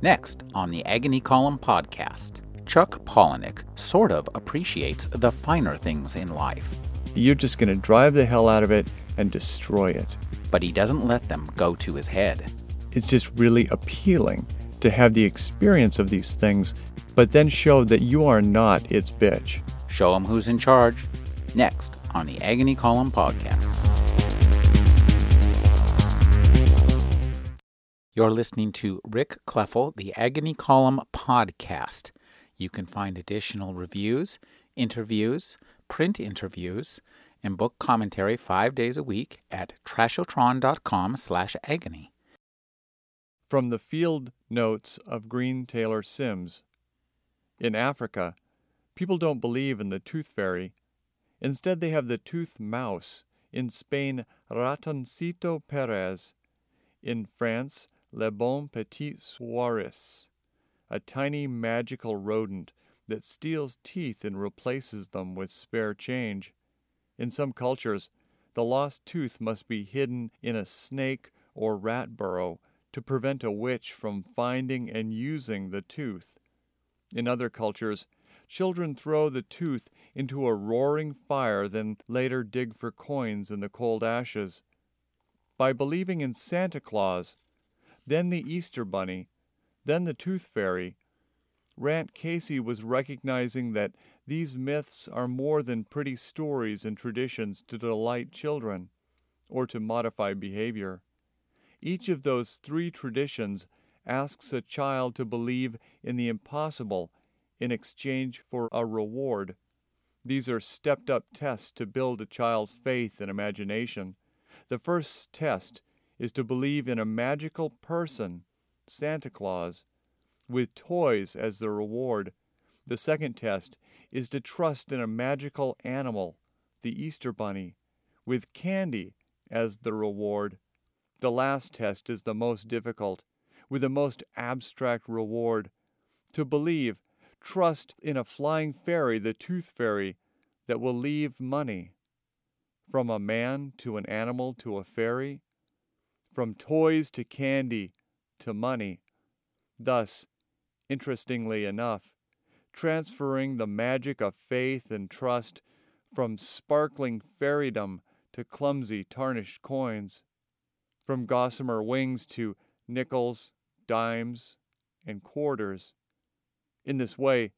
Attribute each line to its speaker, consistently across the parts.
Speaker 1: Next on the Agony Column podcast, Chuck Palahniuk sort of appreciates the finer things in life.
Speaker 2: You're just going to drive the hell out of it and destroy it.
Speaker 1: But he doesn't let them go to his head.
Speaker 2: It's just really appealing to have the experience of these things, but then show that you are not its bitch.
Speaker 1: Show him who's in charge. Next on the Agony Column podcast. You're listening to Rick Kleffel, the Agony Column podcast. You can find additional reviews, interviews, print interviews, and book commentary five days a week at trashotron.com slash agony.
Speaker 2: From the field notes of Green Taylor Sims. In Africa, people don't believe in the tooth fairy. Instead, they have the tooth mouse. In Spain, Ratoncito Perez. In France, Le Bon Petit Souris, a tiny magical rodent that steals teeth and replaces them with spare change. In some cultures, the lost tooth must be hidden in a snake or rat burrow to prevent a witch from finding and using the tooth. In other cultures, children throw the tooth into a roaring fire, then later dig for coins in the cold ashes. By believing in Santa Claus, then the Easter Bunny, then the Tooth Fairy. Rant Casey was recognizing that these myths are more than pretty stories and traditions to delight children or to modify behavior. Each of those three traditions asks a child to believe in the impossible in exchange for a reward. These are stepped up tests to build a child's faith and imagination. The first test is to believe in a magical person, Santa Claus, with toys as the reward. The second test is to trust in a magical animal, the Easter Bunny, with candy as the reward. The last test is the most difficult, with the most abstract reward. To believe, trust in a flying fairy, the tooth fairy, that will leave money. From a man to an animal to a fairy, from toys to candy to money. Thus, interestingly enough, transferring the magic of faith and trust from sparkling fairydom to clumsy tarnished coins, from gossamer wings to nickels, dimes, and quarters. In this way,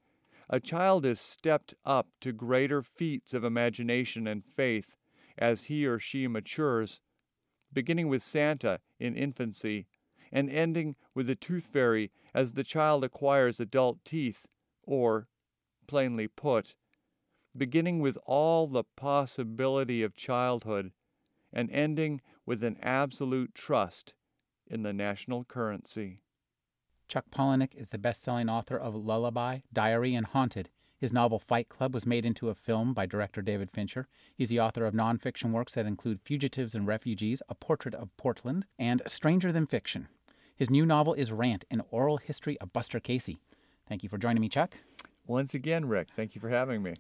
Speaker 2: a child is stepped up to greater feats of imagination and faith as he or she matures beginning with Santa in infancy and ending with the tooth fairy as the child acquires adult teeth, or, plainly put, beginning with all the possibility of childhood and ending with an absolute trust in the national currency.
Speaker 1: Chuck Palahniuk is the best selling author of Lullaby, Diary, and Haunted. His novel Fight Club was made into a film by director David Fincher. He's the author of nonfiction works that include Fugitives and Refugees, A Portrait of Portland, and Stranger Than Fiction. His new novel is Rant, an oral history of Buster Casey. Thank you for joining me, Chuck.
Speaker 2: Once again, Rick, thank you for having me.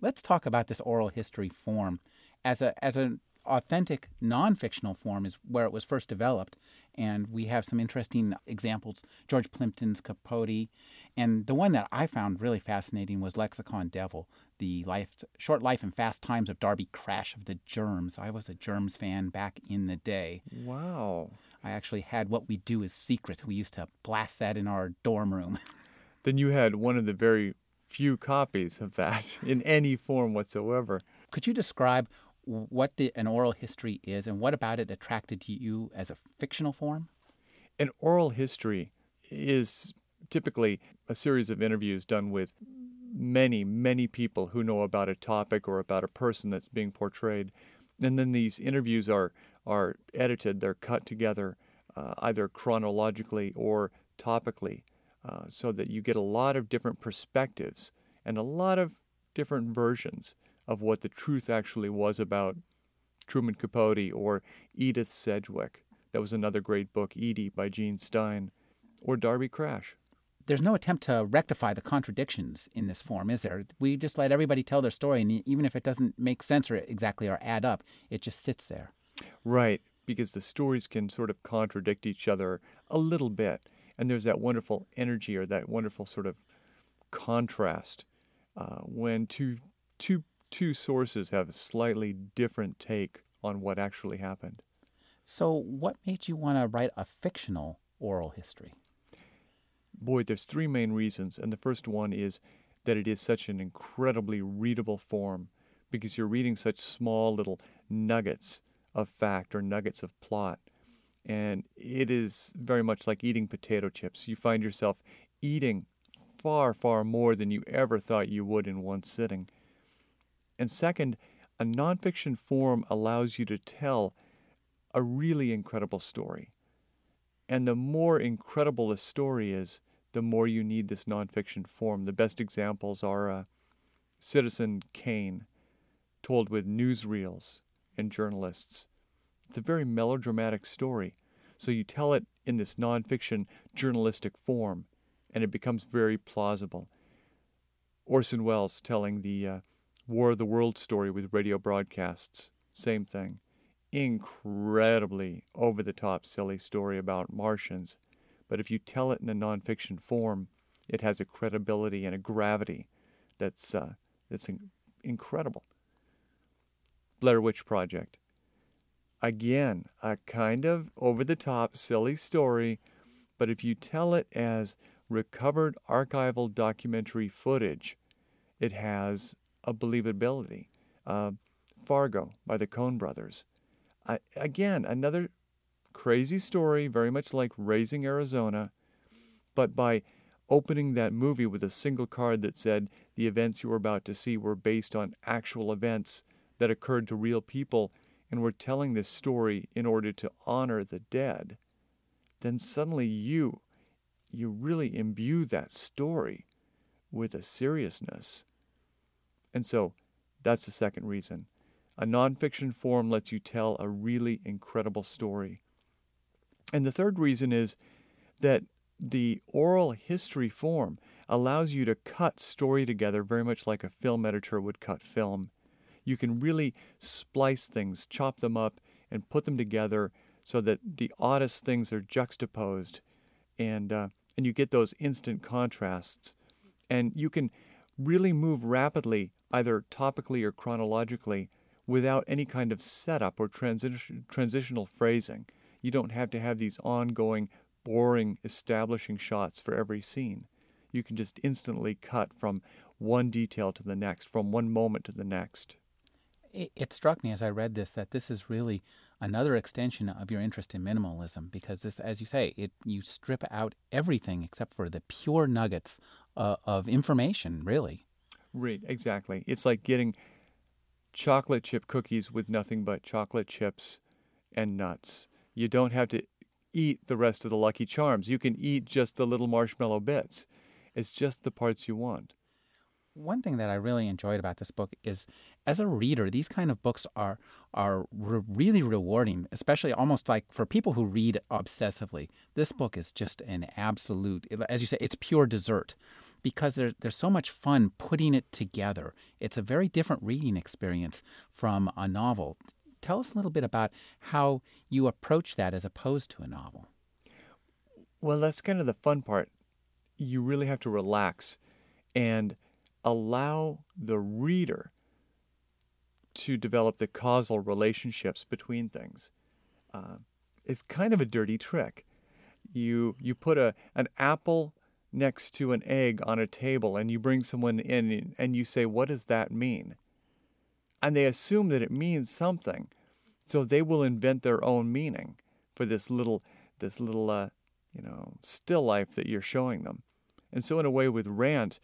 Speaker 1: Let's talk about this oral history form. As a as an authentic non-fictional form is where it was first developed and we have some interesting examples. George plimpton's capote and the one that i found really fascinating was lexicon devil the life, short life and fast times of darby crash of the germs. I was a germs fan back in the day.
Speaker 2: Wow.
Speaker 1: I actually had what we do is secret. We used to blast that in our dorm room.
Speaker 2: Then you had one of the very few copies of that in any form whatsoever.
Speaker 1: Could you describe what the, an oral history is and what about it attracted to you as a fictional form?
Speaker 2: An oral history is typically a series of interviews done with many, many people who know about a topic or about a person that's being portrayed. And then these interviews are, are edited, they're cut together uh, either chronologically or topically uh, so that you get a lot of different perspectives and a lot of different versions of what the truth actually was about Truman Capote or Edith Sedgwick. That was another great book, Edie by Jean Stein, or Darby Crash.
Speaker 1: There's no attempt to rectify the contradictions in this form, is there? We just let everybody tell their story, and even if it doesn't make sense or exactly or add up, it just sits there.
Speaker 2: Right, because the stories can sort of contradict each other a little bit. And there's that wonderful energy or that wonderful sort of contrast uh, when two, two, two sources have a slightly different take on what actually happened.
Speaker 1: So, what made you want to write a fictional oral history?
Speaker 2: Boy, there's three main reasons. And the first one is that it is such an incredibly readable form because you're reading such small little nuggets of fact or nuggets of plot. And it is very much like eating potato chips. You find yourself eating far, far more than you ever thought you would in one sitting. And second, a nonfiction form allows you to tell a really incredible story. And the more incredible a story is, the more you need this nonfiction form. The best examples are uh, Citizen Kane, told with newsreels and journalists. It's a very melodramatic story, so you tell it in this nonfiction journalistic form, and it becomes very plausible. Orson Welles telling the uh, War of the World story with radio broadcasts, same thing. Incredibly over the top, silly story about Martians but if you tell it in a nonfiction form, it has a credibility and a gravity that's uh, that's in- incredible. Blair Witch Project. Again, a kind of over the top, silly story, but if you tell it as recovered archival documentary footage, it has a believability. Uh, Fargo by the Coen brothers. Uh, again, another crazy story, very much like Raising Arizona, but by opening that movie with a single card that said the events you were about to see were based on actual events that occurred to real people and we're telling this story in order to honor the dead, then suddenly you you really imbue that story with a seriousness. And so that's the second reason. A nonfiction form lets you tell a really incredible story and the third reason is that the oral history form allows you to cut story together very much like a film editor would cut film. You can really splice things, chop them up, and put them together so that the oddest things are juxtaposed, and uh, and you get those instant contrasts, and you can really move rapidly, either topically or chronologically, without any kind of setup or transi- transitional phrasing. You don't have to have these ongoing, boring, establishing shots for every scene. You can just instantly cut from one detail to the next, from one moment to the next.
Speaker 1: It, it struck me as I read this that this is really another extension of your interest in minimalism because this, as you say, it you strip out everything except for the pure nuggets uh, of information, really.
Speaker 2: Right, exactly. It's like getting chocolate chip cookies with nothing but chocolate chips and nuts. You don't have to eat the rest of the Lucky Charms. You can eat just the little marshmallow bits. It's just the parts you want.
Speaker 1: One thing that I really enjoyed about this book is, as a reader, these kind of books are are re- really rewarding, especially almost like for people who read obsessively. This book is just an absolute, as you say, it's pure dessert because there's there's so much fun putting it together. It's a very different reading experience from a novel tell us a little bit about how you approach that as opposed to a novel.
Speaker 2: Well, that's kind of the fun part. You really have to relax and allow the reader to develop the causal relationships between things. Uh, it's kind of a dirty trick. You you put a an apple next to an egg on a table and you bring someone in and you say, "What does that mean?" and they assume that it means something. So they will invent their own meaning for this little, this little, uh, you know, still life that you're showing them. And so, in a way, with Rant,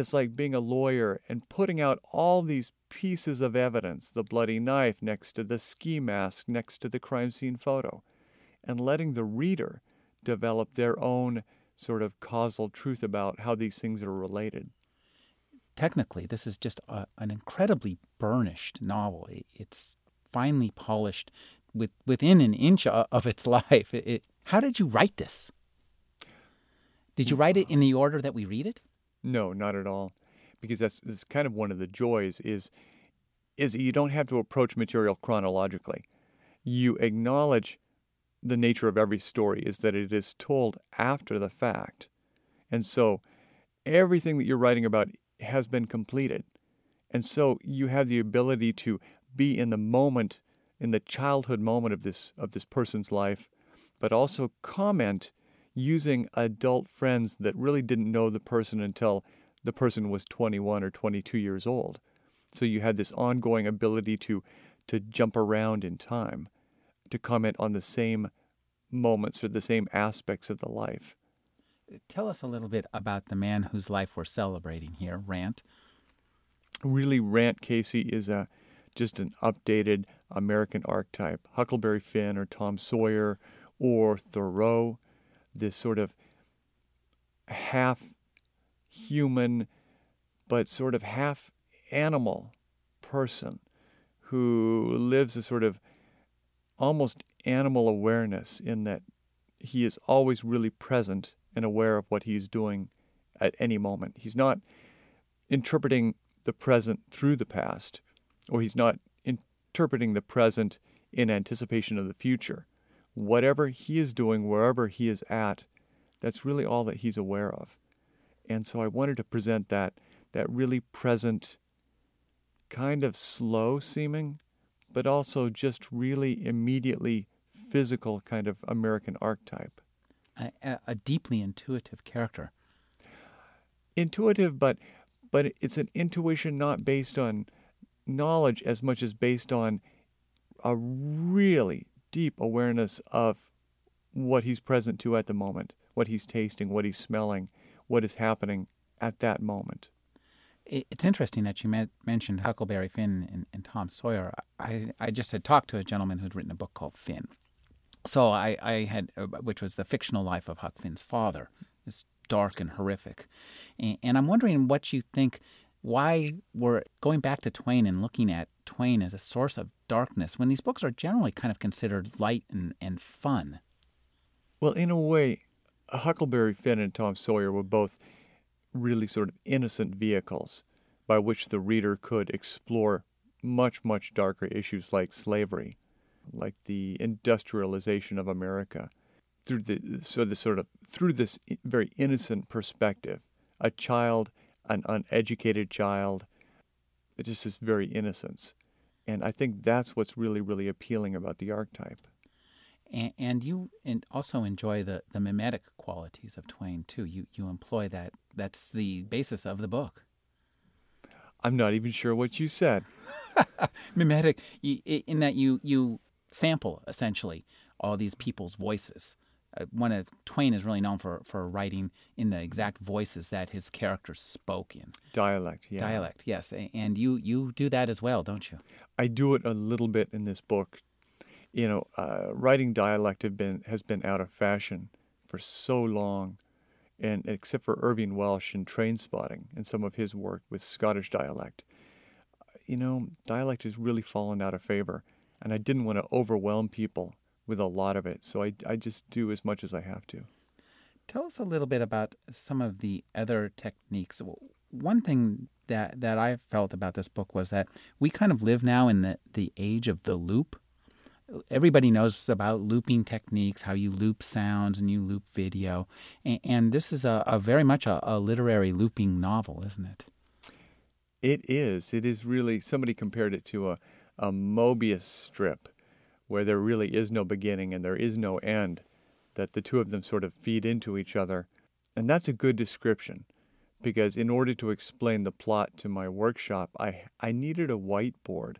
Speaker 2: it's like being a lawyer and putting out all these pieces of evidence the bloody knife next to the ski mask next to the crime scene photo and letting the reader develop their own sort of causal truth about how these things are related
Speaker 1: technically, this is just a, an incredibly burnished novel. It's finely polished with, within an inch of its life. It, it, how did you write this? Did you mm. write it in the order that we read it?
Speaker 2: No, not at all. Because that's, that's kind of one of the joys is is you don't have to approach material chronologically. You acknowledge the nature of every story is that it is told after the fact. And so everything that you're writing about has been completed. And so you have the ability to be in the moment, in the childhood moment of this of this person's life, but also comment using adult friends that really didn't know the person until the person was 21 or 22 years old. So you had this ongoing ability to to jump around in time, to comment on the same moments or the same aspects of the life.
Speaker 1: Tell us a little bit about the man whose life we're celebrating here, Rant.
Speaker 2: Really, Rant Casey is a just an updated American archetype. Huckleberry Finn or Tom Sawyer or Thoreau, this sort of half human but sort of half animal person who lives a sort of almost animal awareness in that he is always really present and aware of what he's doing at any moment. He's not interpreting the present through the past, or he's not interpreting the present in anticipation of the future. Whatever he is doing, wherever he is at, that's really all that he's aware of. And so I wanted to present that that really present kind of slow seeming, but also just really immediately physical kind of American archetype.
Speaker 1: A, a deeply intuitive character.
Speaker 2: Intuitive, but but it's an intuition not based on knowledge as much as based on a really deep awareness of what he's present to at the moment, what he's tasting, what he's smelling, what is happening at that moment
Speaker 1: it's interesting that you mentioned Huckleberry Finn and, and, Tom Sawyer. I, I just had talked to a gentleman who'd written a book called Finn. So I, I had, uh, which was the fictional life of Huck Finn's father. It's dark and horrific. And, and I'm wondering what you think, why we're going back to Twain and looking at Twain as a source of darkness when these books are generally kind of considered light and, and fun.
Speaker 2: Well, in a way, Huckleberry Finn and Tom Sawyer were both really sort of innocent vehicles by which the reader could explore much, much darker issues like slavery, like the industrialization of America, through the so the sort of through this very innocent perspective. A child, an uneducated child, just this very innocence. And I think that's what's really, really appealing about the archetype
Speaker 1: and, and you also enjoy the, the mimetic qualities of Twain too. You you employ that. That's the basis of the book.
Speaker 2: I'm not even sure what you said.
Speaker 1: mimetic, in that you you sample essentially all these people's voices. Uh, one of Twain is really known for, for writing in the exact voices that his characters spoke in.
Speaker 2: Dialect, yeah.
Speaker 1: Dialect, yes. And you you do that as well, don't you?
Speaker 2: I do it a little bit in this book you know, uh, writing dialect have been has been out of fashion for so long, and except for Irvine Welsh and Trainspotting and some of his work with Scottish dialect, you know, dialect has really fallen out of favor, and I didn't want to overwhelm people with a lot of it, so I I just do as much as I have to.
Speaker 1: Tell us a little bit about some of the other techniques. One thing that that I felt about this book was that we kind of live now in the the age of the loop everybody knows about looping techniques, how you loop sounds and you loop video. And, and this is a, a very much a, a, literary looping novel, isn't it?
Speaker 2: It is. It is really, somebody compared it to a, a Mobius strip where there really is no beginning and there is no end, that the two of them sort of feed into each other. And that's a good description because in order to explain the plot to my workshop, I, I needed a whiteboard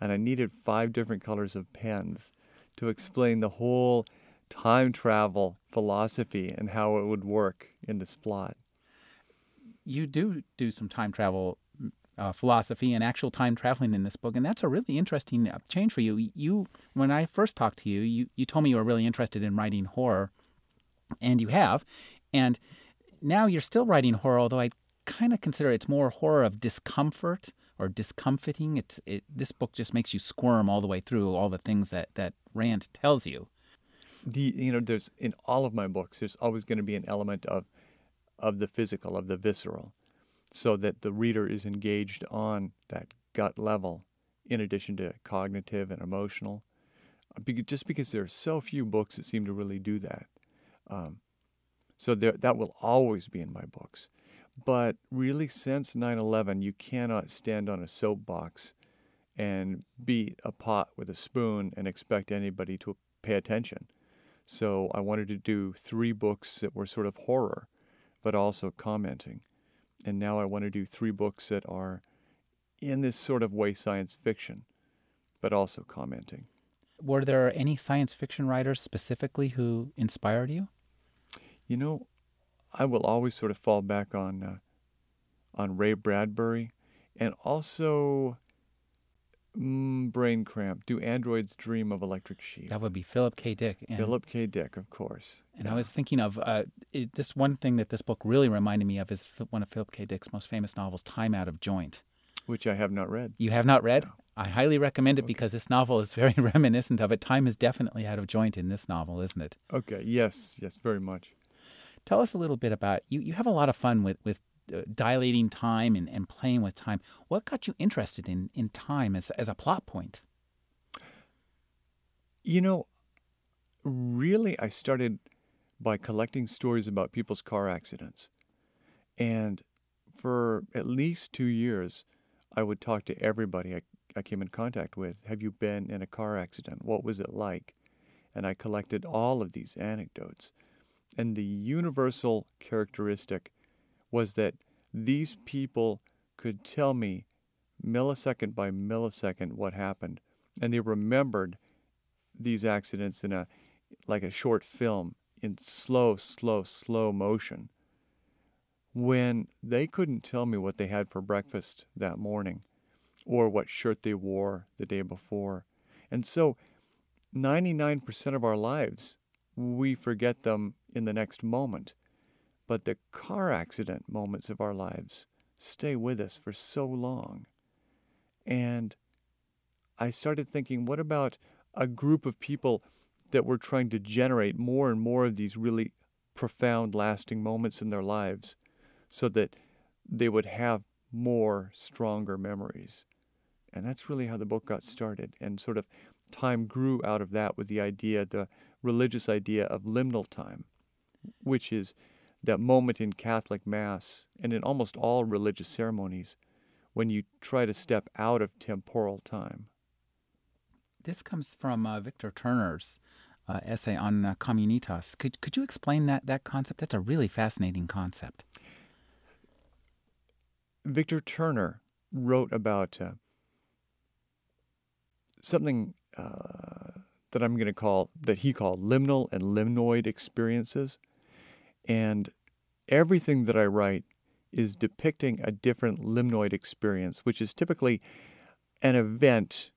Speaker 2: and I needed five different colors of pens to explain the whole time travel philosophy and how it would work in this plot.
Speaker 1: You do do some time travel uh, philosophy and actual time traveling in this book, and that's a really interesting uh, change for you. You, when I first talked to you, you you told me you were really interested in writing horror, and you have, and now you're still writing horror, although I kind of consider it's more horror of discomfort or discomfiting. It's it, this book just makes you squirm all the way through all the things that that Rant tells you.
Speaker 2: The you know there's in all of my books there's always going to be an element of of the physical of the visceral, so that the reader is engaged on that gut level, in addition to cognitive and emotional. Just because there are so few books that seem to really do that. Um, so there, that will always be in my books. But really, since 9 11, you cannot stand on a soapbox and beat a pot with a spoon and expect anybody to pay attention. So I wanted to do three books that were sort of horror, but also commenting. And now I want to do three books that are in this sort of way science fiction, but also commenting.
Speaker 1: Were there any science fiction writers specifically who inspired you?
Speaker 2: You know, I will always sort of fall back on uh, on Ray Bradbury, and also mm, brain cramp. Do androids dream of electric sheep?
Speaker 1: That would be Philip K. Dick.
Speaker 2: And, Philip K. Dick, of course.
Speaker 1: And yeah. I was thinking of uh, it, this one thing that this book really reminded me of is one of Philip K. Dick's most famous novels, Time Out of Joint.
Speaker 2: Which I have not read.
Speaker 1: You have not read? No. I highly recommend it okay. because this novel is very reminiscent of it. Time is definitely out of joint in this novel, isn't it?
Speaker 2: Okay. Yes. Yes. Very much.
Speaker 1: Tell us a little bit about you. You have a lot of fun with with dilating time and, and playing with time. What got you interested in in time as as a plot point?
Speaker 2: You know, really, I started by collecting stories about people's car accidents, and for at least two years, I would talk to everybody I, I came in contact with. Have you been in a car accident? What was it like? And I collected all of these anecdotes and the universal characteristic was that these people could tell me millisecond by millisecond what happened. And they remembered these accidents in a like a short film in slow, slow, slow motion. When they couldn't tell me what they had for breakfast that morning or what shirt they wore the day before. And so 99% of our lives, we forget them in the next moment. But the car accident moments of our lives stay with us for so long. And I started thinking, what about a group of people that were trying to generate more and more of these really profound, lasting moments in their lives so that they would have more, stronger memories? And that's really how the book got started. And sort of time grew out of that with the idea, the religious idea of liminal time which is that moment in Catholic Mass and in almost all religious ceremonies when you try to step out of temporal time.
Speaker 1: This comes from uh, Victor Turner's uh, essay on uh, communitas. Could, could you explain that, that concept? That's a really fascinating concept.
Speaker 2: Victor Turner wrote about uh, something uh, that I'm going to call, that he called liminal and limnoid experiences. And everything that I write is depicting a different limnoid experience, which is typically an event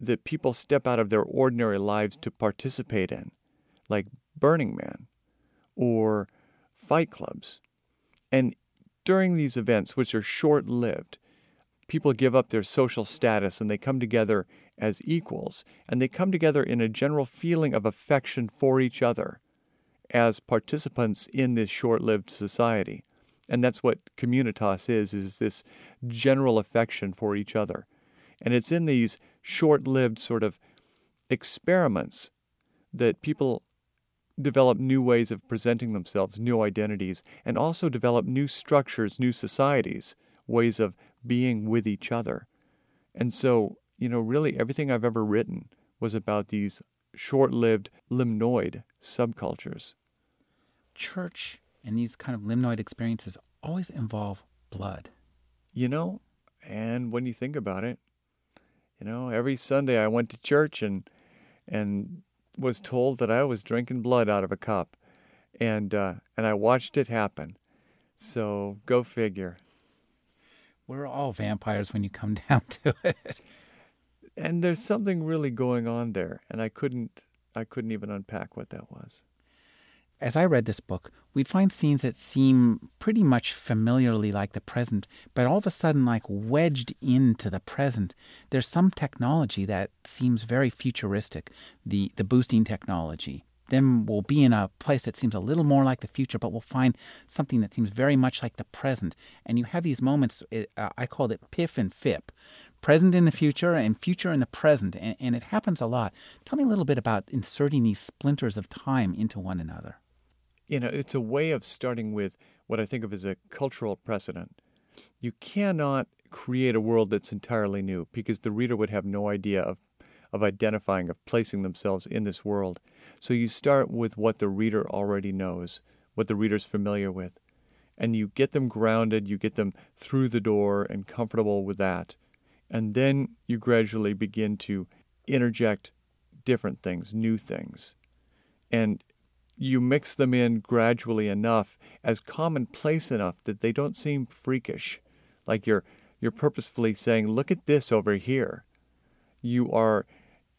Speaker 2: that people step out of their ordinary lives to participate in, like Burning Man or fight clubs. And during these events, which are short lived, people give up their social status and they come together as equals, and they come together in a general feeling of affection for each other as participants in this short-lived society. And that's what communitas is, is this general affection for each other. And it's in these short-lived sort of experiments that people develop new ways of presenting themselves, new identities, and also develop new structures, new societies, ways of being with each other. And so, you know, really everything I've ever written was about these short lived limnoid subcultures.
Speaker 1: Church and these kind of limnoid experiences always involve blood.
Speaker 2: You know, and when you think about it, you know, every Sunday I went to church and and was told that I was drinking blood out of a cup, and uh, and I watched it happen. So go figure.
Speaker 1: We're all vampires when you come down to it
Speaker 2: and there's something really going on there, and I couldn't I couldn't even unpack what that was.
Speaker 1: As I read this book, we'd find scenes that seem pretty much familiarly like the present, but all of a sudden, like wedged into the present, there's some technology that seems very futuristic. The the boosting technology, then we'll be in a place that seems a little more like the future, but we'll find something that seems very much like the present. And you have these moments, uh, I called it piff and fip present in the future and future in the present. And, and it happens a lot. Tell me a little bit about inserting these splinters of time into one another.
Speaker 2: You know, it's a way of starting with what I think of as a cultural precedent. You cannot create a world that's entirely new because the reader would have no idea of, of identifying, of placing themselves in this world. So you start with what the reader already knows, what the reader's familiar with, and you get them grounded, you get them through the door and comfortable with that. And then you gradually begin to interject different things, new things. And you mix them in gradually enough as commonplace enough that they don't seem freakish. Like you're you're purposefully saying, look at this over here. You are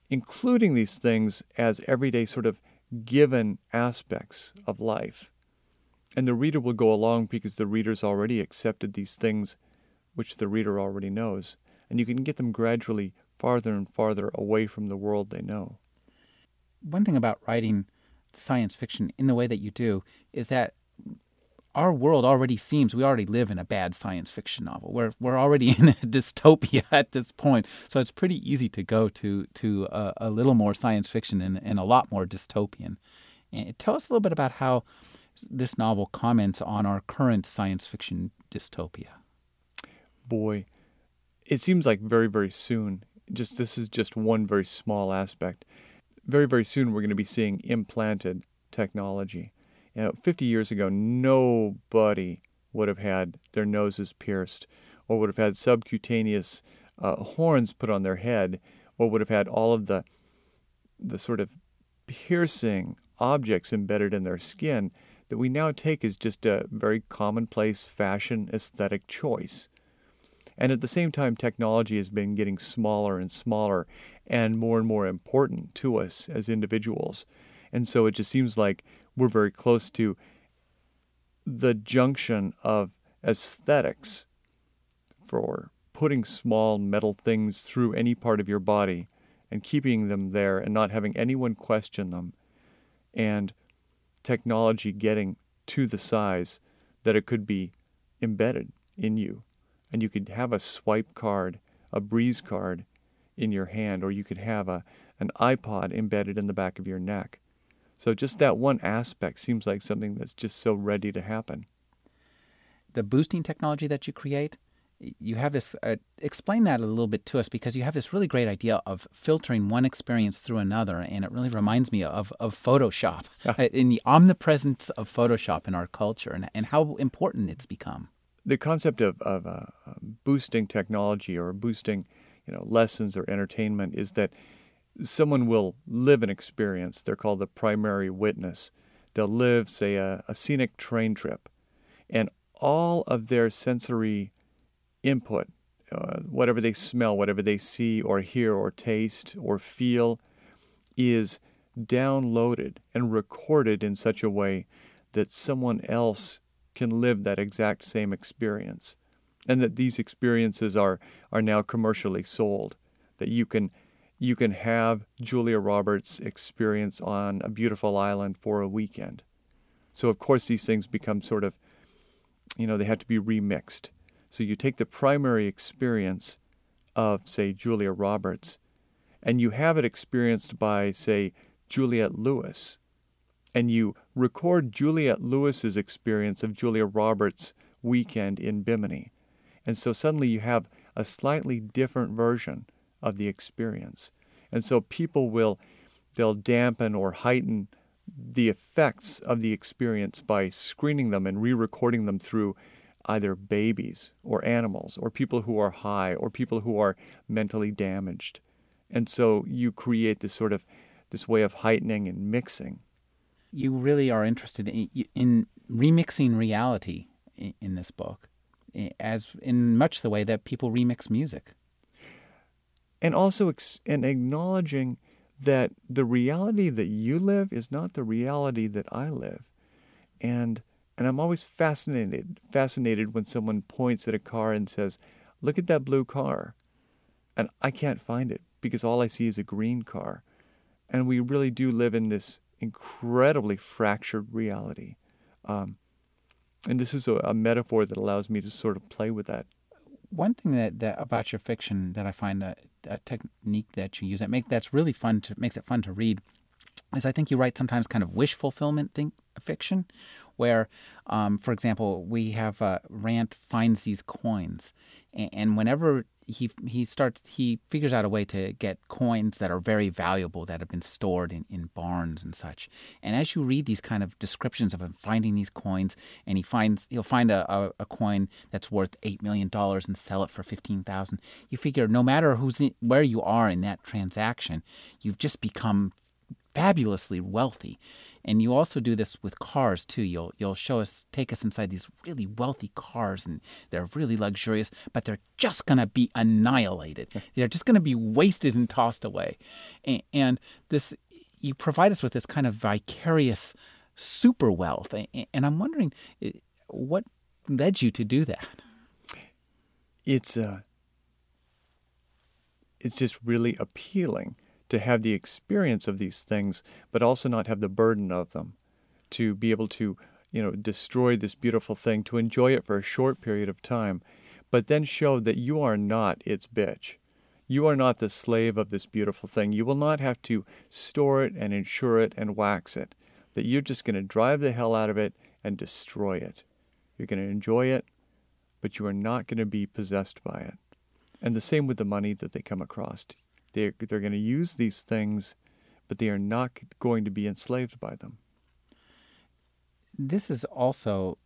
Speaker 2: including these things as everyday sort of given aspects of life. And the reader will go along because the reader's already accepted these things which the reader already knows and you can get them gradually farther and farther away from the world they know.
Speaker 1: One thing about writing science fiction in the way that you do is that our world already seems we already live in a bad science fiction novel. We're we're already in a dystopia at this point, so it's pretty easy to go to to a, a little more science fiction and, and a lot more dystopian. And tell us a little bit about how this novel comments on our current science fiction dystopia.
Speaker 2: Boy, it seems like very, very soon, just this is just one very small aspect. Very, very soon, we're going to be seeing implanted technology. You know, 50 years ago, nobody would have had their noses pierced or would have had subcutaneous uh, horns put on their head or would have had all of the, the sort of piercing objects embedded in their skin that we now take as just a very commonplace fashion aesthetic choice. And at the same time, technology has been getting smaller and smaller and more and more important to us as individuals. And so it just seems like we're very close to the junction of aesthetics for putting small metal things through any part of your body and keeping them there and not having anyone question them, and technology getting to the size that it could be embedded in you and you could have a swipe card, a breeze card in your hand, or you could have a, an iPod embedded in the back of your neck. So just that one aspect seems like something that's just so ready to happen.
Speaker 1: The boosting technology that you create, you have this. Uh, explain that a little bit to us because you have this really great idea of filtering one experience through another, and it really reminds me of of Photoshop, in the omnipresence of Photoshop in our culture, and and how important it's become
Speaker 2: the concept of, of uh, boosting technology or boosting you know lessons or entertainment is that someone will live an experience they're called the primary witness they'll live say a, a scenic train trip and all of their sensory input uh, whatever they smell whatever they see or hear or taste or feel is downloaded and recorded in such a way that someone else can live that exact same experience. And that these experiences are, are now commercially sold. That you can you can have Julia Roberts' experience on a beautiful island for a weekend. So of course these things become sort of you know, they have to be remixed. So you take the primary experience of, say, Julia Roberts, and you have it experienced by, say, Juliette Lewis, and you record Juliette Lewis's experience of Julia Roberts' weekend in Bimini. And so suddenly you have a slightly different version of the experience. And so people will they'll dampen or heighten the effects of the experience by screening them and re-recording them through either babies or animals or people who are high or people who are mentally damaged. And so you create this sort of this way of heightening and mixing
Speaker 1: you really are interested in, in remixing reality in, in, this book, as in much the way that people remix music.
Speaker 2: And also ex- and acknowledging that the reality that you live is not the reality that I live. And and I'm always fascinated fascinated when someone points at a car and says, "Look at that blue car." And I can't find it because all I see is a green car. And we really do live in this incredibly fractured reality. Um, and this is a, a, metaphor that allows me to sort of play with that.
Speaker 1: One thing that, that about your fiction that I find a, a technique that you use that make that's really fun to makes it fun to read is I think you write sometimes kind of wish fulfillment think, fiction, where, um, for example, we have uh, Rant finds these coins, and, and whenever he he starts he figures out a way to get coins that are very valuable that have been stored in, in barns and such. And as you read these kind of descriptions of him finding these coins, and he finds he'll find a, a, a coin that's worth eight million dollars and sell it for fifteen thousand. You figure no matter who's in, where you are in that transaction, you've just become fabulously wealthy. And you also do this with cars too. You'll you'll show us take us inside these really wealthy cars and they're really luxurious, but they're just going to be annihilated. They're just going to be wasted and tossed away. And, and this you provide us with this kind of vicarious super wealth. And I'm wondering what led you to do that?
Speaker 2: It's uh it's just really appealing to have the experience of these things, but also not have the burden of them, to be able to, you know, destroy this beautiful thing, to enjoy it for a short period of time, but then show that you are not its bitch. You are not the slave of this beautiful thing. You will not have to store it and insure it and wax it. That you're just going to drive the hell out of it and destroy it. You're going to enjoy it, but you are not going to be possessed by it. And the same with the money that they come across. They're, they're going to use these things, but they are not going to be enslaved by them.
Speaker 1: This is also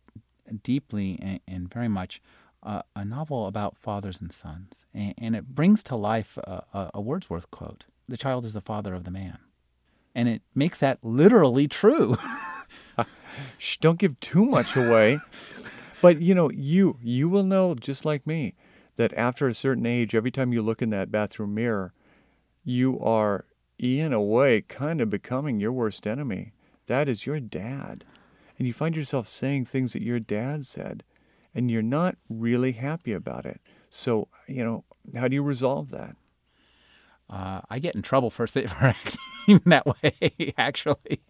Speaker 1: deeply and, very much uh, a novel about fathers and sons, and, and it brings to life a, a Wordsworth quote The child is the father of the man. And it makes that literally true.
Speaker 2: Shh, don't give too much away. but you know, you you will know just like me that after a certain age, every time you look in that bathroom mirror, you are, in a way, kind of becoming your worst enemy. That is your dad. And you find yourself saying things that your dad said, and you're not really happy about it. So, you know, how do you resolve that?
Speaker 1: Uh, I get in trouble for, for acting that way, actually.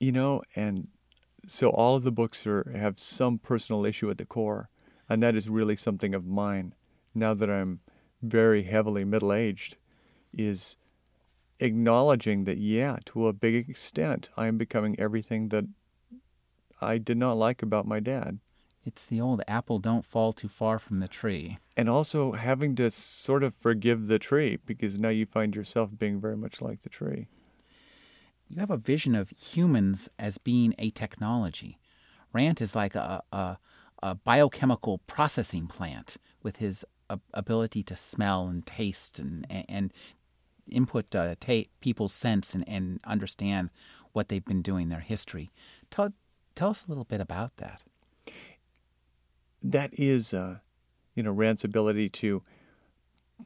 Speaker 2: You know, and so all of the books are have some personal issue at the core, and that is really something of mine. Now that I'm very heavily middle aged is acknowledging that, yeah, to a big extent, I am becoming everything that I did not like about my dad.
Speaker 1: It's the old apple don't fall too far from the tree.
Speaker 2: And also having to sort of forgive the tree because now you find yourself being very much like the tree.
Speaker 1: You have a vision of humans as being a technology. Rant is like a, a, a biochemical processing plant with his ability to smell and taste and and input uh, ta- people's sense and, and understand what they've been doing, their history. Tell tell us a little bit about that.
Speaker 2: That is, uh, you know, Rant's ability to,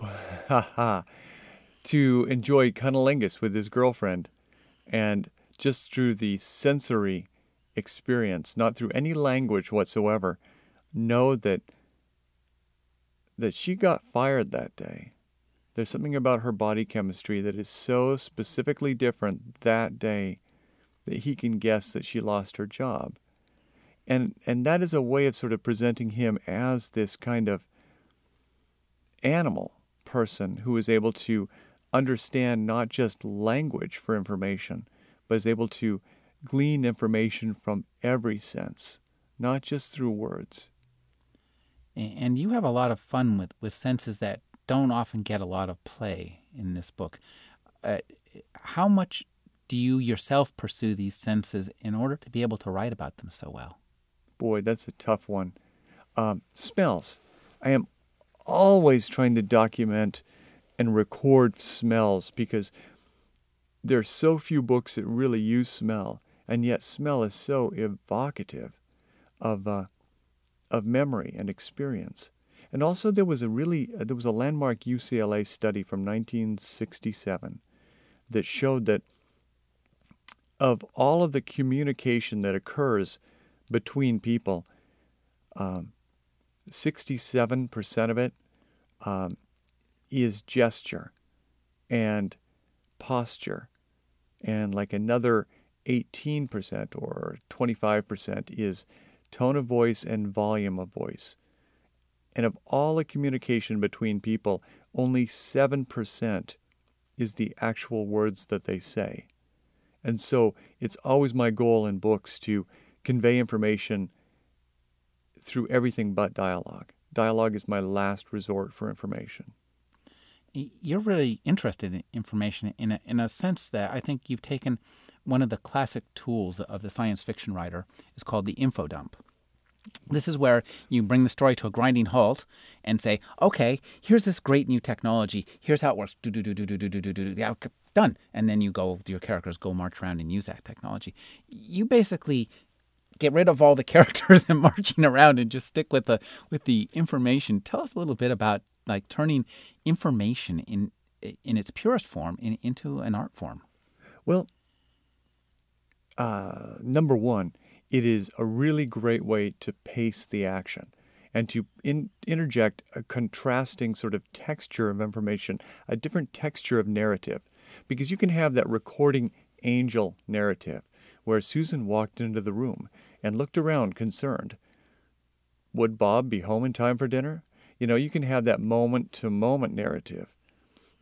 Speaker 2: to enjoy cunnilingus with his girlfriend, and just through the sensory experience, not through any language whatsoever, know that that she got fired that day. There's something about her body chemistry that is so specifically different that day that he can guess that she lost her job. And and that is a way of sort of presenting him as this kind of animal person who is able to understand not just language for information, but is able to glean information from every sense, not just through words.
Speaker 1: And you have a lot of fun with, with senses that don't often get a lot of play in this book. Uh, how much do you yourself pursue these senses in order to be able to write about them so well?
Speaker 2: Boy, that's a tough one. Um, smells. I am always trying to document and record smells because there are so few books that really use smell, and yet smell is so evocative of uh, of memory and experience. And also, there was a really uh, there was a landmark UCLA study from 1967 that showed that of all of the communication that occurs between people, um, 67% of it um, is gesture and posture and like another 18% or 25% is tone of voice and volume of voice. And of all the communication between people, only 7% is the actual words that they say. And so it's always my goal in books to convey information through everything but dialogue. Dialogue is my last resort for information.
Speaker 1: You're really interested in information in a, in a sense that I think you've taken one of the classic tools of the science fiction writer is called the info dump. This is where you bring the story to a grinding halt and say, okay, here's this great new technology. Here's how it works. Do, do, do, do, do, do, do, do, do. Yeah, done. And then you go, your characters go march around and use that technology. You basically get rid of all the characters and marching around and just stick with the with the information. Tell us a little bit about like turning information in in its purest form in, into an art form.
Speaker 2: Well, uh, number one, it is a really great way to pace the action and to in, interject a contrasting sort of texture of information, a different texture of narrative. Because you can have that recording angel narrative where Susan walked into the room and looked around concerned. Would Bob be home in time for dinner? You know, you can have that moment to moment narrative.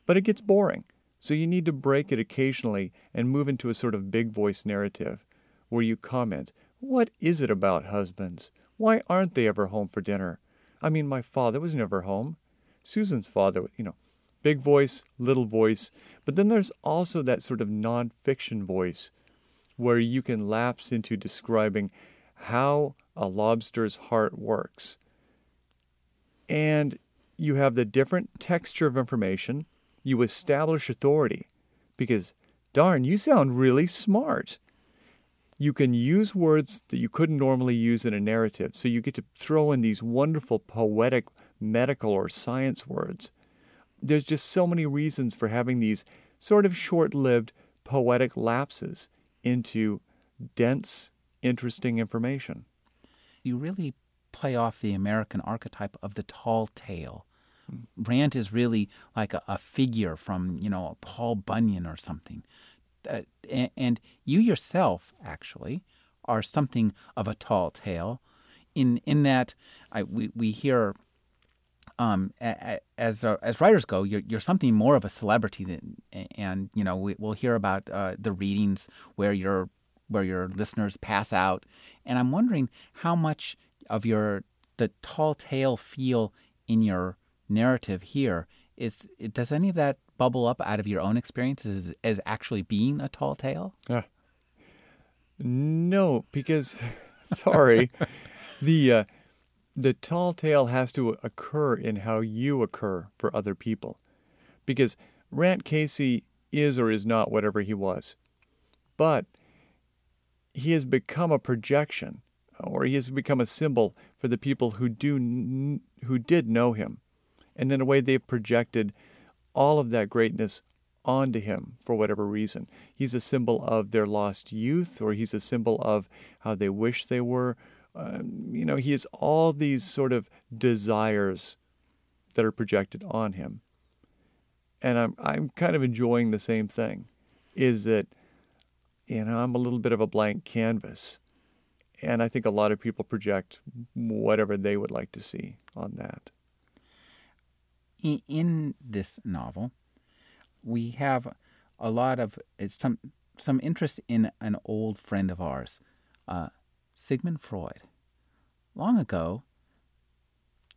Speaker 2: But it gets boring. So you need to break it occasionally and move into a sort of big voice narrative where you comment, What is it about husbands? Why aren't they ever home for dinner? I mean, my father was never home. Susan's father, you know, big voice, little voice. But then there's also that sort of nonfiction voice where you can lapse into describing how a lobster's heart works. And you have the different texture of information. You establish authority because, darn, you sound really smart. You can use words that you couldn't normally use in a narrative. So you get to throw in these wonderful poetic, medical, or science words. There's just so many reasons for having these sort of short lived poetic lapses into dense, interesting information.
Speaker 1: You really play off the American archetype of the tall tale. Hmm. Rant is really like a, a figure from, you know, Paul Bunyan or something. Uh, and, you yourself, actually, are something of a tall tale in, in that I, we, we hear um, as uh, as writers go, you're you're something more of a celebrity than, and you know we, will hear about uh, the readings where your where your listeners pass out, and I'm wondering how much of your the tall tale feel in your narrative here. Is does any of that bubble up out of your own experiences as actually being a tall tale?
Speaker 2: Uh, no, because sorry, the uh, the tall tale has to occur in how you occur for other people. Because Rant Casey is or is not whatever he was. But he has become a projection, or he has become a symbol for the people who do who did know him. And in a way they've projected all of that greatness onto him for whatever reason. He's a symbol of their lost youth, or he's a symbol of how they wish they were, um, you know, he has all these sort of desires that are projected on him. And I'm, I'm kind of enjoying the same thing is that, you know, I'm a little bit of a blank canvas. And I think a lot of people project whatever they would like to see on that.
Speaker 1: In this novel, we have a lot of some some interest in an old friend of ours, uh, Sigmund Freud. Long ago,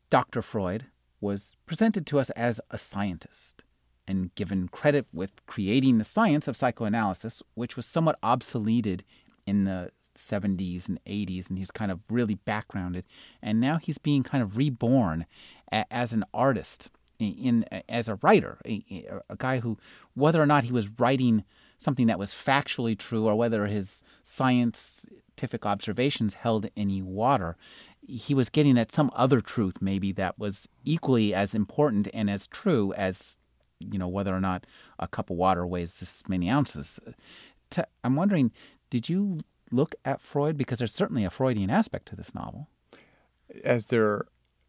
Speaker 1: Dr. Freud was presented to us as a scientist and given credit with creating the science of psychoanalysis, which was somewhat obsoleted in the 70s and 80s, and he's kind of really backgrounded. And now he's being kind of reborn a, as an artist, in, as a writer, a, a, guy who, whether or not he was writing something that was factually true or whether his scientific observations held any water. He was getting at some other truth, maybe that was equally as important and as true as, you know, whether or not a cup of water weighs this many ounces. I'm wondering, did you look at Freud? Because there's certainly a Freudian aspect to this novel.
Speaker 2: As there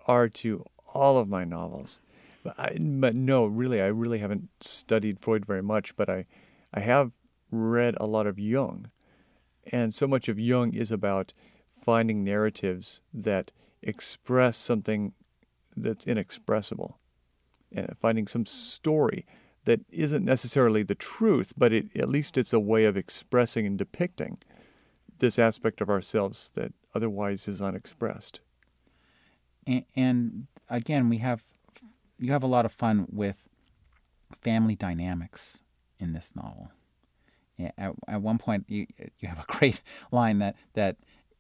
Speaker 2: are to all of my novels. But, I, but no, really, I really haven't studied Freud very much, but I, I have read a lot of Jung. And so much of Jung is about finding narratives that express something that's inexpressible and finding some story that isn't necessarily the truth, but it, at least it's a way of expressing and depicting this aspect of ourselves that otherwise is unexpressed.
Speaker 1: And, and again, we have you have a lot of fun with family dynamics in this novel. At, at one point, you you have a great line that that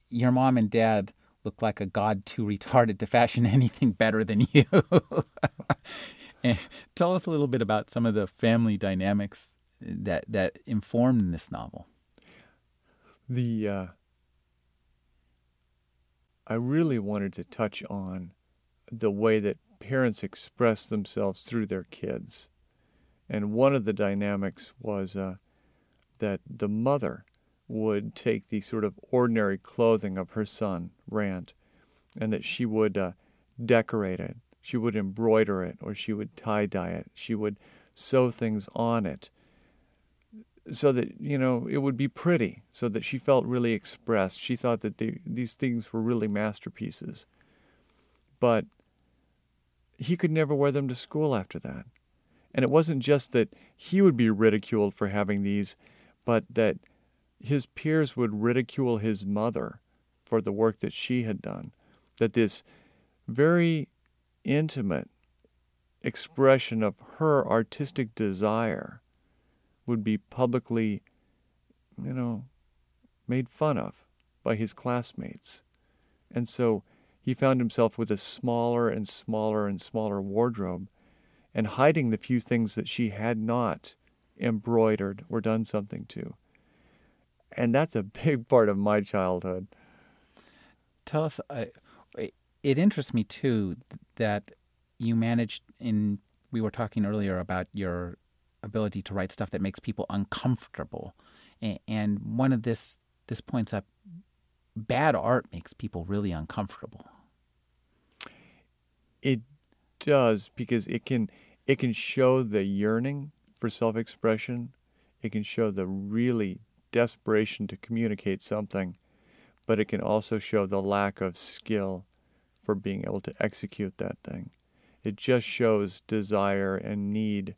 Speaker 1: your mom and dad look like a god too retarded to fashion anything better than you. tell us a little bit about some of the family dynamics that that informed this novel.
Speaker 2: The uh, I really wanted to touch on the way that parents express themselves through their kids. And one of the dynamics was uh, that the mother would take the sort of ordinary clothing of her son, Rant, and that she would uh, decorate it. She would embroider it or she would tie dye it. She would sew things on it so that, you know, it would be pretty, so that she felt really expressed. She thought that these things were really masterpieces. But he could never wear them to school after that. And it wasn't just that he would be ridiculed for having these, but that his peers would ridicule his mother for the work that she had done. That this very intimate expression of her artistic desire would be publicly, you know, made fun of by his classmates. And so he found himself with a smaller and smaller and smaller wardrobe and hiding the few things that she had not embroidered or done something to. And that's a big part of my childhood.
Speaker 1: Tell us, it interests me too that you managed in, we were talking earlier about your ability to write stuff that makes people uncomfortable. And one of this, this points up bad art makes people really uncomfortable.
Speaker 2: It does because it can it can show the yearning for self-expression. It can show the really desperation to communicate something, but it can also show the lack of skill for being able to execute that thing. It just shows desire and need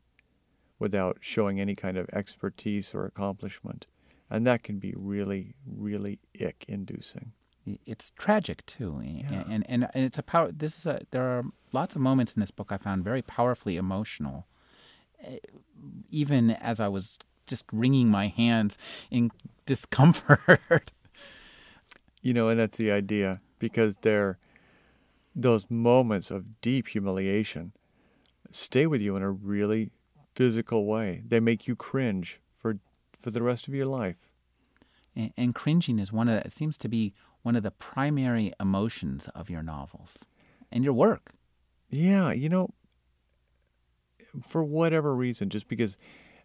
Speaker 2: without showing any kind of expertise or accomplishment. And that can be really, really ick inducing.
Speaker 1: It's tragic too, yeah. and, and and it's a power. This is a. There are lots of moments in this book I found very powerfully emotional. Even as I was just wringing my hands in discomfort.
Speaker 2: you know, and that's the idea because they're those moments of deep humiliation stay with you in a really physical way. They make you cringe for for the rest of your life.
Speaker 1: And, and cringing is one of it seems to be one of the primary emotions of your novels and your work.
Speaker 2: Yeah, you know, for whatever reason, just because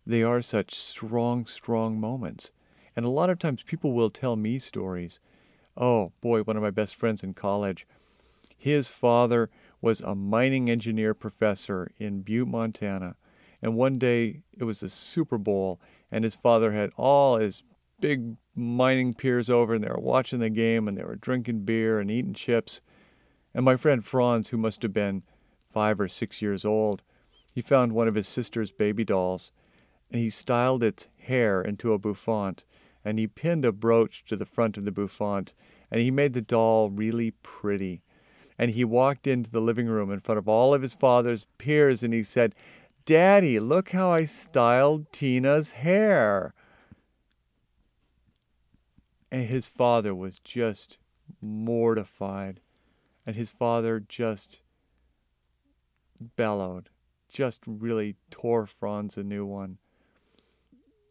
Speaker 2: they are such strong, strong moments. And a lot of times people will tell me stories. Oh, boy, one of my best friends in college, his father was a mining engineer professor in Butte, Montana. And one day it was the Super Bowl, and his father had all his big mining peers over, and they were watching the game, and they were drinking beer and eating chips. And my friend Franz, who must have been five or six years old, he found one of his sister's baby dolls, and he styled its hair into a bouffant, and he pinned a brooch to the front of the bouffant, and he made the doll really pretty. And he walked into the living room in front of all of his father's peers, and he said, Daddy, look how I styled Tina's hair. And his father was just mortified. And his father just bellowed, just really tore Franz a new one.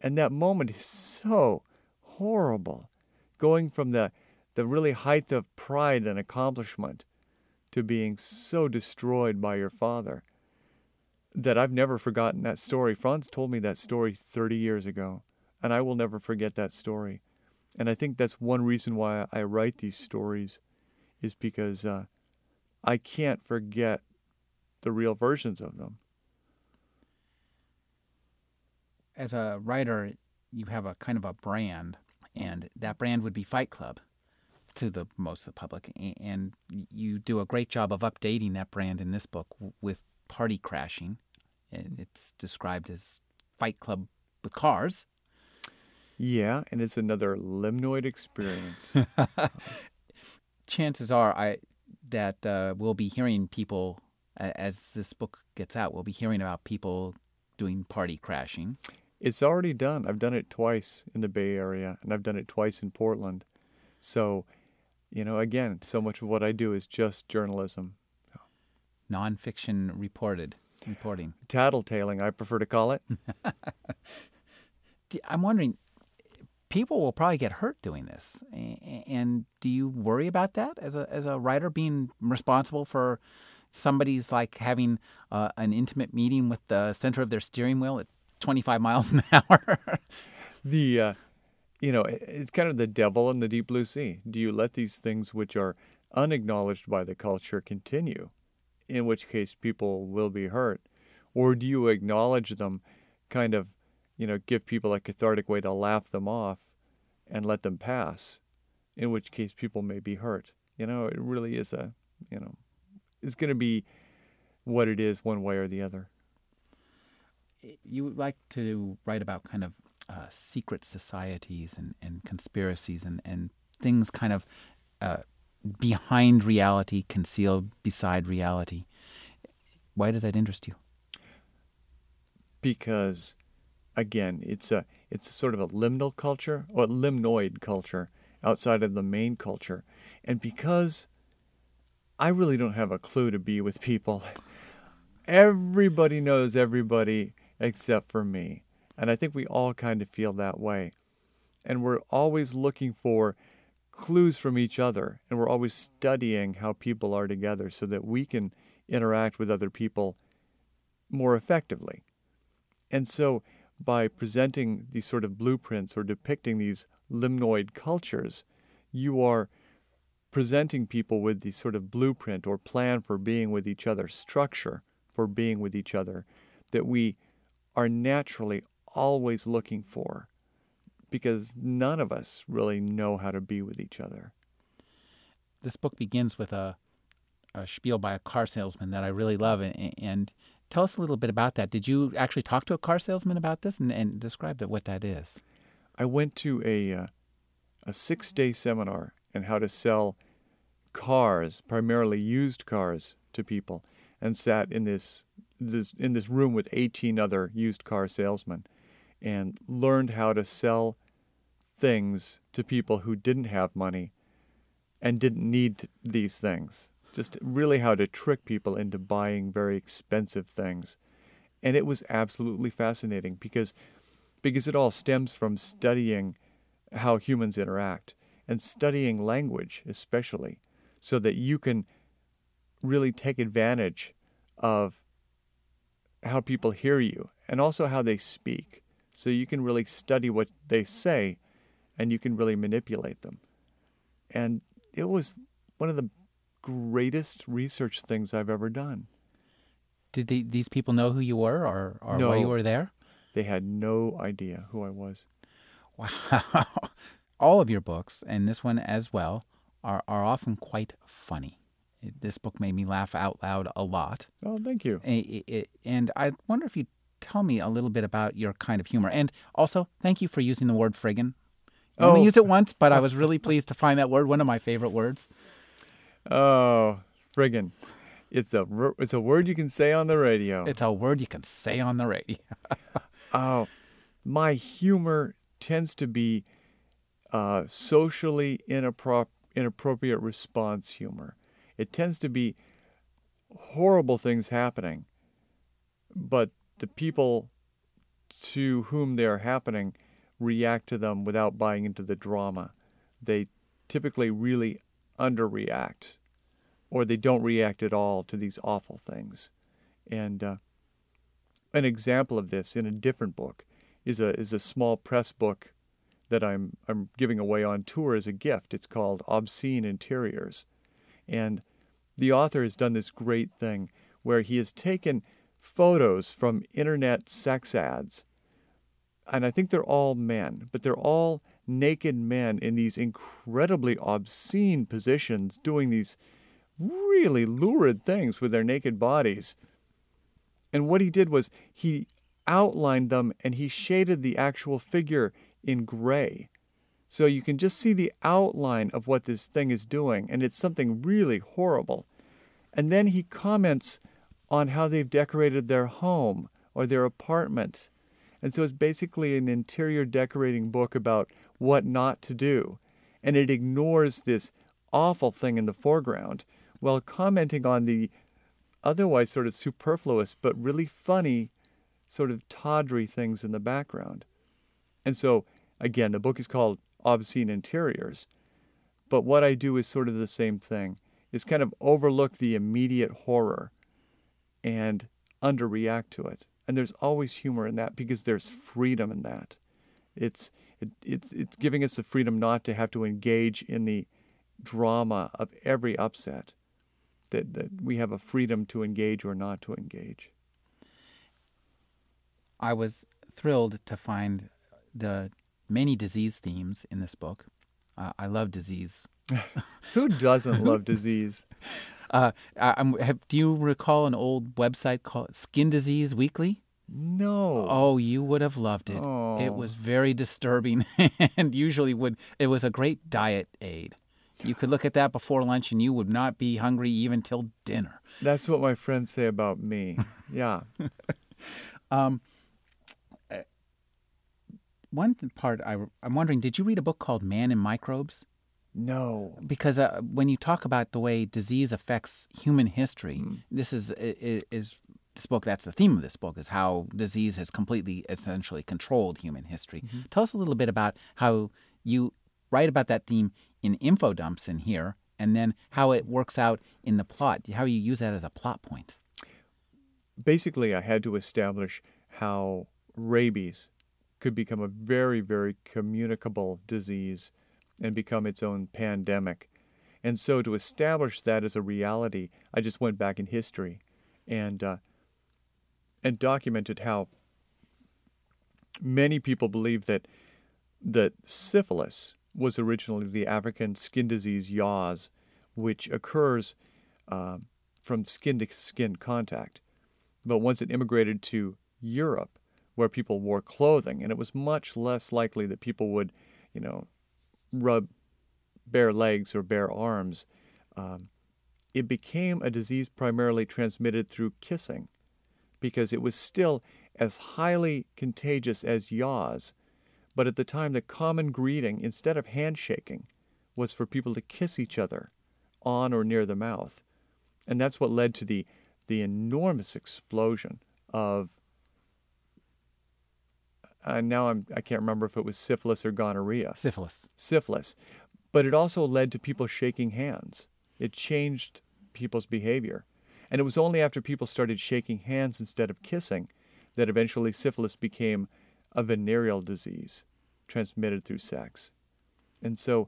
Speaker 2: And that moment is so horrible, going from the, the really height of pride and accomplishment to being so destroyed by your father that I've never forgotten that story. Franz told me that story 30 years ago, and I will never forget that story. And I think that's one reason why I write these stories, is because uh, I can't forget the real versions of them.
Speaker 1: As a writer, you have a kind of a brand, and that brand would be Fight Club to the most of the public. And you do a great job of updating that brand in this book with party crashing. And it's described as Fight Club with cars.
Speaker 2: Yeah, and it's another liminoid experience.
Speaker 1: Chances are, I that uh, we'll be hearing people as this book gets out. We'll be hearing about people doing party crashing.
Speaker 2: It's already done. I've done it twice in the Bay Area, and I've done it twice in Portland. So, you know, again, so much of what I do is just journalism.
Speaker 1: Nonfiction reported reporting.
Speaker 2: Tattletaling, I prefer to call it.
Speaker 1: I'm wondering, people will probably get hurt doing this, and do you worry about that as a as a writer being responsible for somebody's like having uh, an intimate meeting with the center of their steering wheel at 25 miles an hour?
Speaker 2: the uh, you know it's kind of the devil in the deep blue sea. Do you let these things which are unacknowledged by the culture continue? in which case people will be hurt? Or do you acknowledge them, kind of, you know, give people a cathartic way to laugh them off and let them pass, in which case people may be hurt? You know, it really is a, you know, it's going to be what it is one way or the other.
Speaker 1: You would like to write about kind of uh, secret societies and, and conspiracies and, and things kind of uh, behind reality, concealed beside reality. Why does that interest you?
Speaker 2: Because, again, it's a it's sort of a liminal culture or liminoid culture outside of the main culture, and because I really don't have a clue to be with people. Everybody knows everybody except for me. And I think we all kind of feel that way. And we're always looking for clues from each other, and we're always studying how people are together so that we can interact with other people more effectively. And so, by presenting these sort of blueprints or depicting these liminoid cultures, you are presenting people with the sort of blueprint or plan for being with each other, structure for being with each other that we are naturally always looking for because none of us really know how to be with each other.
Speaker 1: This book begins with a, a spiel by a car salesman that I really love. And, and, tell us a little bit about that. Did you actually talk to a car salesman about this and, and describe that, what that is?
Speaker 2: I went to a, uh, a six day seminar on how to sell cars, primarily used cars, to people, and sat in this, this in this room with 18 other used car salesmen and learned how to sell things to people who didn't have money and didn't need these things. Just really how to trick people into buying very expensive things. And it was absolutely fascinating because because it all stems from studying how humans interact and studying language especially so that you can really take advantage of how people hear you and also how they speak so you can really study what they say and you can really manipulate them. And it was one of the greatest research things I've ever done.
Speaker 1: Did they, these people know who you were or, or
Speaker 2: no,
Speaker 1: why you were there?
Speaker 2: They had no idea who I was.
Speaker 1: Wow. All of your books, and this one as well, are, are often quite funny. This book made me laugh out loud a lot.
Speaker 2: Oh, thank you.
Speaker 1: And I wonder if you tell me a little bit about your kind of humor. And also, thank you for using the word friggin. I only oh. used it once, but I was really pleased to find that word, one of my favorite words.
Speaker 2: Oh, friggin. It's a it's a word you can say on the radio.
Speaker 1: It's a word you can say on the radio.
Speaker 2: oh, my humor tends to be uh, socially inappro- inappropriate response humor. It tends to be horrible things happening, but the people to whom they are happening react to them without buying into the drama. They typically really underreact or they don't react at all to these awful things. And uh, an example of this in a different book is a is a small press book that I'm I'm giving away on tour as a gift. It's called Obscene Interiors. And the author has done this great thing where he has taken photos from internet sex ads and I think they're all men, but they're all naked men in these incredibly obscene positions doing these really lurid things with their naked bodies. And what he did was he outlined them and he shaded the actual figure in gray. So you can just see the outline of what this thing is doing, and it's something really horrible. And then he comments on how they've decorated their home or their apartment. And so it's basically an interior decorating book about what not to do. And it ignores this awful thing in the foreground while commenting on the otherwise sort of superfluous but really funny, sort of tawdry things in the background. And so, again, the book is called Obscene Interiors. But what I do is sort of the same thing, is kind of overlook the immediate horror and underreact to it. And there's always humor in that because there's freedom in that. It's it, it's it's giving us the freedom not to have to engage in the drama of every upset. That that we have a freedom to engage or not to engage.
Speaker 1: I was thrilled to find the many disease themes in this book. Uh, I love disease.
Speaker 2: Who doesn't love disease?
Speaker 1: Uh, have, do you recall an old website called Skin Disease Weekly?
Speaker 2: No.
Speaker 1: Oh, you would have loved it.
Speaker 2: Oh.
Speaker 1: It was very disturbing and usually would it was a great diet aid. You could look at that before lunch and you would not be hungry even till dinner.
Speaker 2: That's what my friends say about me. Yeah.
Speaker 1: um, uh, one part I, I'm wondering, did you read a book called Man and Microbes?
Speaker 2: No.
Speaker 1: Because uh, when you talk about the way disease affects human history,
Speaker 2: Mm.
Speaker 1: this is, is is this book. That's the theme of this book: is how disease has completely, essentially, controlled human history. Tell us a little bit about how you write about that theme in info dumps in here, and then how it works out in the plot. How you use that as a plot point.
Speaker 2: Basically, I had to establish how rabies could become a very, very communicable disease and become its own pandemic. And so, to establish that as a reality, I just went back in history and uh, and documented how many people believe that that syphilis was originally the African skin disease yaws, which occurs um, from skin to skin contact. But once it immigrated to Europe, where people wore clothing, and it was much less likely that people would, you know, rub bare legs or bare arms, um, it became a disease primarily transmitted through kissing because it was still as highly contagious as yaws. But at the time, the common greeting, instead of handshaking, was for people to kiss each other on or near the mouth. And that's what led to the, the enormous explosion of. Uh, now I'm, I can't remember if it was syphilis or gonorrhea
Speaker 1: Syphilis.
Speaker 2: syphilis, but it also led to people shaking hands. It changed people's behavior. And it was only after people started shaking hands instead of kissing that eventually syphilis became a venereal disease transmitted through sex. And so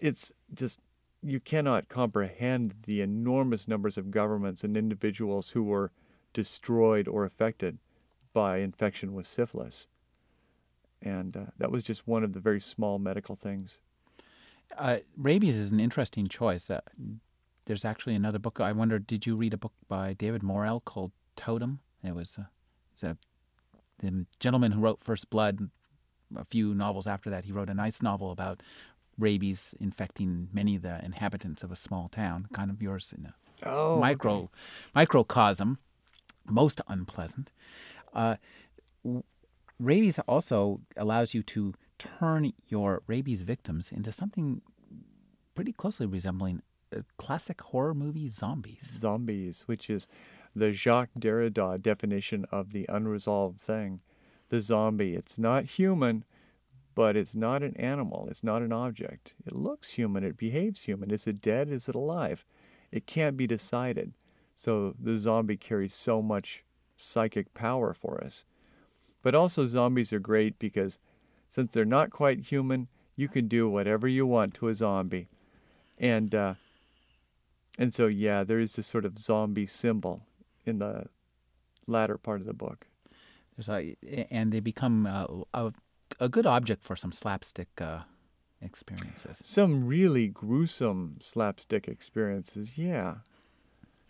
Speaker 2: it's just, you cannot comprehend the enormous numbers of governments and individuals who were destroyed or affected by infection with syphilis. And uh, that was just one of the very small medical things.
Speaker 1: Uh, rabies is an interesting choice. Uh, there's actually another book. I wonder, did you read a book by David Morrell called Totem? It was uh, it's a the gentleman who wrote First Blood. A few novels after that, he wrote a nice novel about rabies infecting many of the inhabitants of a small town. Kind of yours in a
Speaker 2: Oh,
Speaker 1: micro microcosm, most unpleasant. Uh, w- rabies also allows you to turn your rabies victims into something pretty closely resembling a classic horror movie zombies.
Speaker 2: zombies, which is the Jacques Derrida definition of the unresolved thing. The zombie, it's not human, but it's not an animal. It's not an object. It looks human. It behaves human. Is it dead? Is it alive? It can't be decided. So the zombie carries so much psychic power for us. But also, zombies are great because since they're not quite human, you can do whatever you want to a zombie. And, uh, and so, yeah, there is this sort of zombie symbol in the latter part of the book.
Speaker 1: There's a, and they become uh, a, a good object for some slapstick uh, experiences.
Speaker 2: Some really gruesome slapstick experiences, yeah.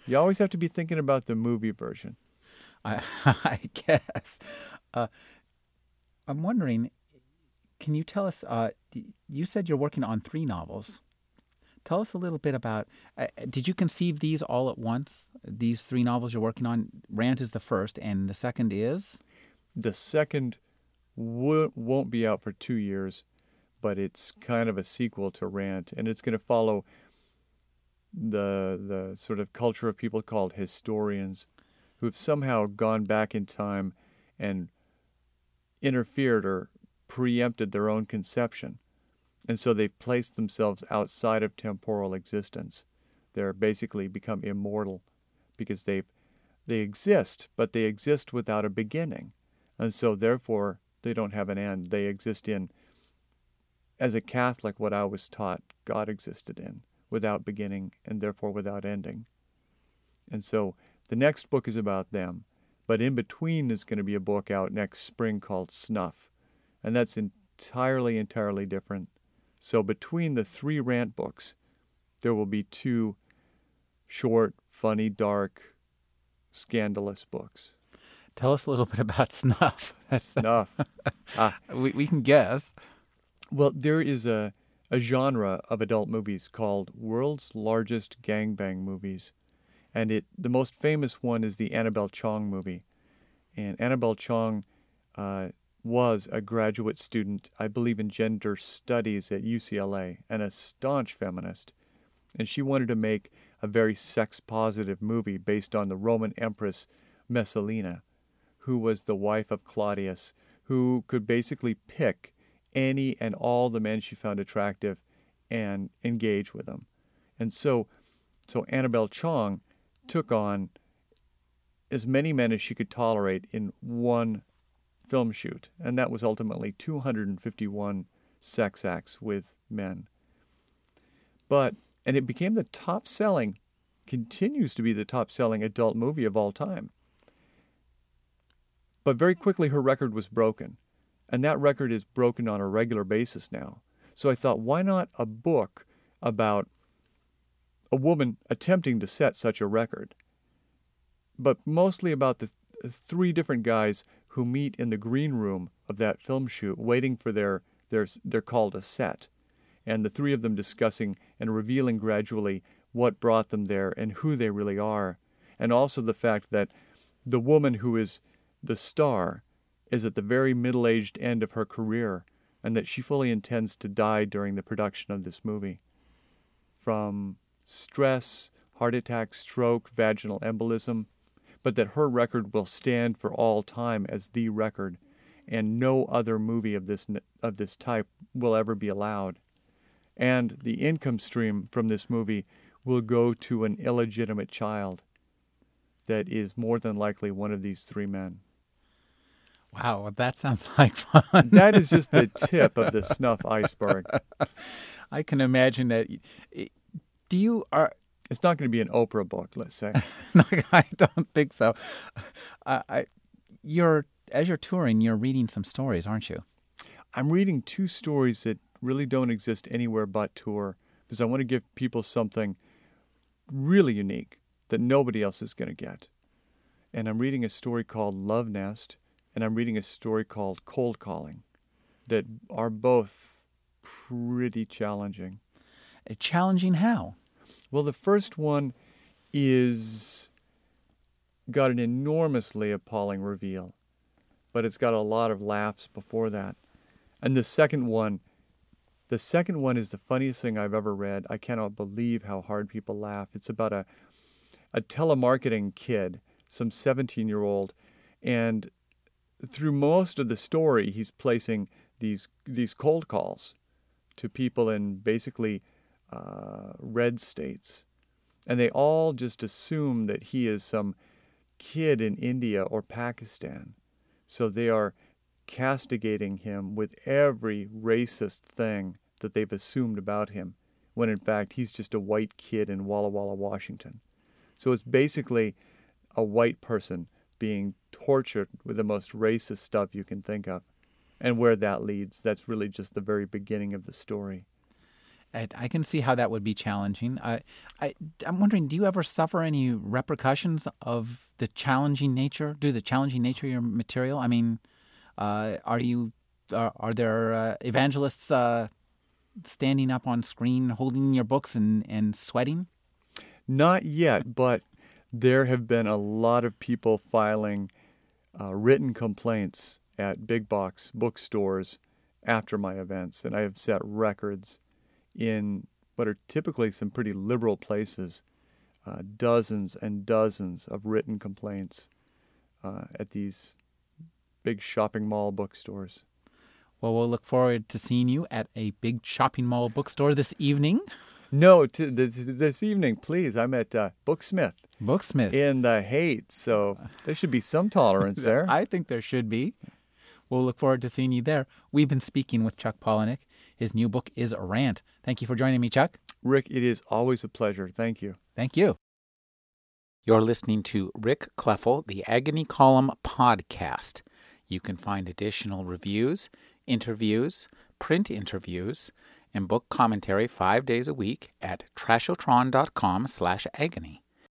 Speaker 2: You always have to be thinking about the movie version.
Speaker 1: I, I guess. Uh, I'm wondering, can you tell us? Uh, you said you're working on three novels. Tell us a little bit about. Uh, did you conceive these all at once? These three novels you're working on. Rant is the first, and the second is.
Speaker 2: The second w- won't be out for two years, but it's kind of a sequel to Rant, and it's going to follow the the sort of culture of people called historians, who've somehow gone back in time and interfered or preempted their own conception. And so they've placed themselves outside of temporal existence. They're basically become immortal because they've they exist, but they exist without a beginning. And so therefore they don't have an end. They exist in as a Catholic what I was taught God existed in, without beginning and therefore without ending. And so the next book is about them. But in between is going to be a book out next spring called Snuff. And that's entirely, entirely different. So between the three rant books, there will be two short, funny, dark, scandalous books.
Speaker 1: Tell us a little bit about Snuff.
Speaker 2: Snuff.
Speaker 1: ah. we, we can guess.
Speaker 2: Well, there is a, a genre of adult movies called World's Largest Gangbang Movies. And it the most famous one is the Annabelle Chong movie. And Annabelle Chong uh, was a graduate student, I believe, in gender studies at UCLA, and a staunch feminist. And she wanted to make a very sex positive movie based on the Roman Empress Messalina, who was the wife of Claudius, who could basically pick any and all the men she found attractive and engage with them. And so, so Annabelle Chong took on as many men as she could tolerate in one film shoot, and that was ultimately 251 sex acts with men. But, and it became the top selling, continues to be the top selling adult movie of all time. But very quickly her record was broken, and that record is broken on a regular basis now. So I thought, why not a book about a woman attempting to set such a record? But mostly about the th- three different guys who meet in the green room of that film shoot, waiting for their, their they're called a set, and the three of them discussing and revealing gradually what brought them there and who they really are, and also the fact that the woman who is the star is at the very middle-aged end of her career, and that she fully intends to die during the production of this movie. From stress, heart attack, stroke, vaginal embolism, but that her record will stand for all time as the record, and no other movie of this of this type will ever be allowed. And the income stream from this movie will go to an illegitimate child that is more than likely one of these three men.
Speaker 1: Wow, that sounds like fun.
Speaker 2: that is just the tip of the snuff iceberg.
Speaker 1: I can imagine that. Do you are
Speaker 2: it's not going to be an Oprah book, let's say.
Speaker 1: I don't think so. I, I, you're as you're touring, you're reading some stories, aren't you?
Speaker 2: I'm reading two stories that really don't exist anywhere but tour because I want to give people something really unique that nobody else is going to get. And I'm reading a story called Love Nest, and I'm reading a story called Cold Calling that are both pretty challenging.
Speaker 1: Eh, challenging how?
Speaker 2: Well, the first one is got an enormously appalling reveal, but it's got a lot of laughs before that. And the second one, the second one is the funniest thing I've ever read. I cannot believe how hard people laugh. It's about a a telemarketing kid, some 17-year-old, and through most of the story he's placing these these cold calls to people in basically uh, red states. And they all just assume that he is some kid in India or Pakistan. So they are castigating him with every racist thing that they've assumed about him, when in fact he's just a white kid in Walla Walla, Washington. So it's basically a white person being tortured with the most racist stuff you can think of. And where that leads, that's really just the very beginning of the story.
Speaker 1: I, I can see how that would be challenging. I, I, I'm wondering, do you ever suffer any repercussions of the challenging nature, to the challenging nature of your material? I mean, uh, are you, are, are there uh, evangelists uh, standing up on screen holding your books and, and sweating?
Speaker 2: Not yet, but there have been a lot of people filing uh, written complaints at big box bookstores after my events, and I have set records in what are typically some pretty liberal places. Uh, dozens and dozens of written complaints uh, at these big shopping mall bookstores.
Speaker 1: Well, we'll look forward to seeing you at a big shopping mall bookstore this evening.
Speaker 2: No, this, this evening, please. I'm at uh, Booksmith.
Speaker 1: Booksmith.
Speaker 2: In the Haight, so there should be some tolerance there.
Speaker 1: I think there should be. We'll look forward to seeing you there. We've been speaking with Chuck Palahniuk. His new book is a Rant. Thank you for joining me, Chuck.
Speaker 2: Rick, it is always a pleasure. Thank you.
Speaker 1: Thank you. You're listening to Rick Kleffel, the Agony Column podcast. You can find additional reviews, interviews, print interviews, and book commentary five days a week at trashotron.com slash agony.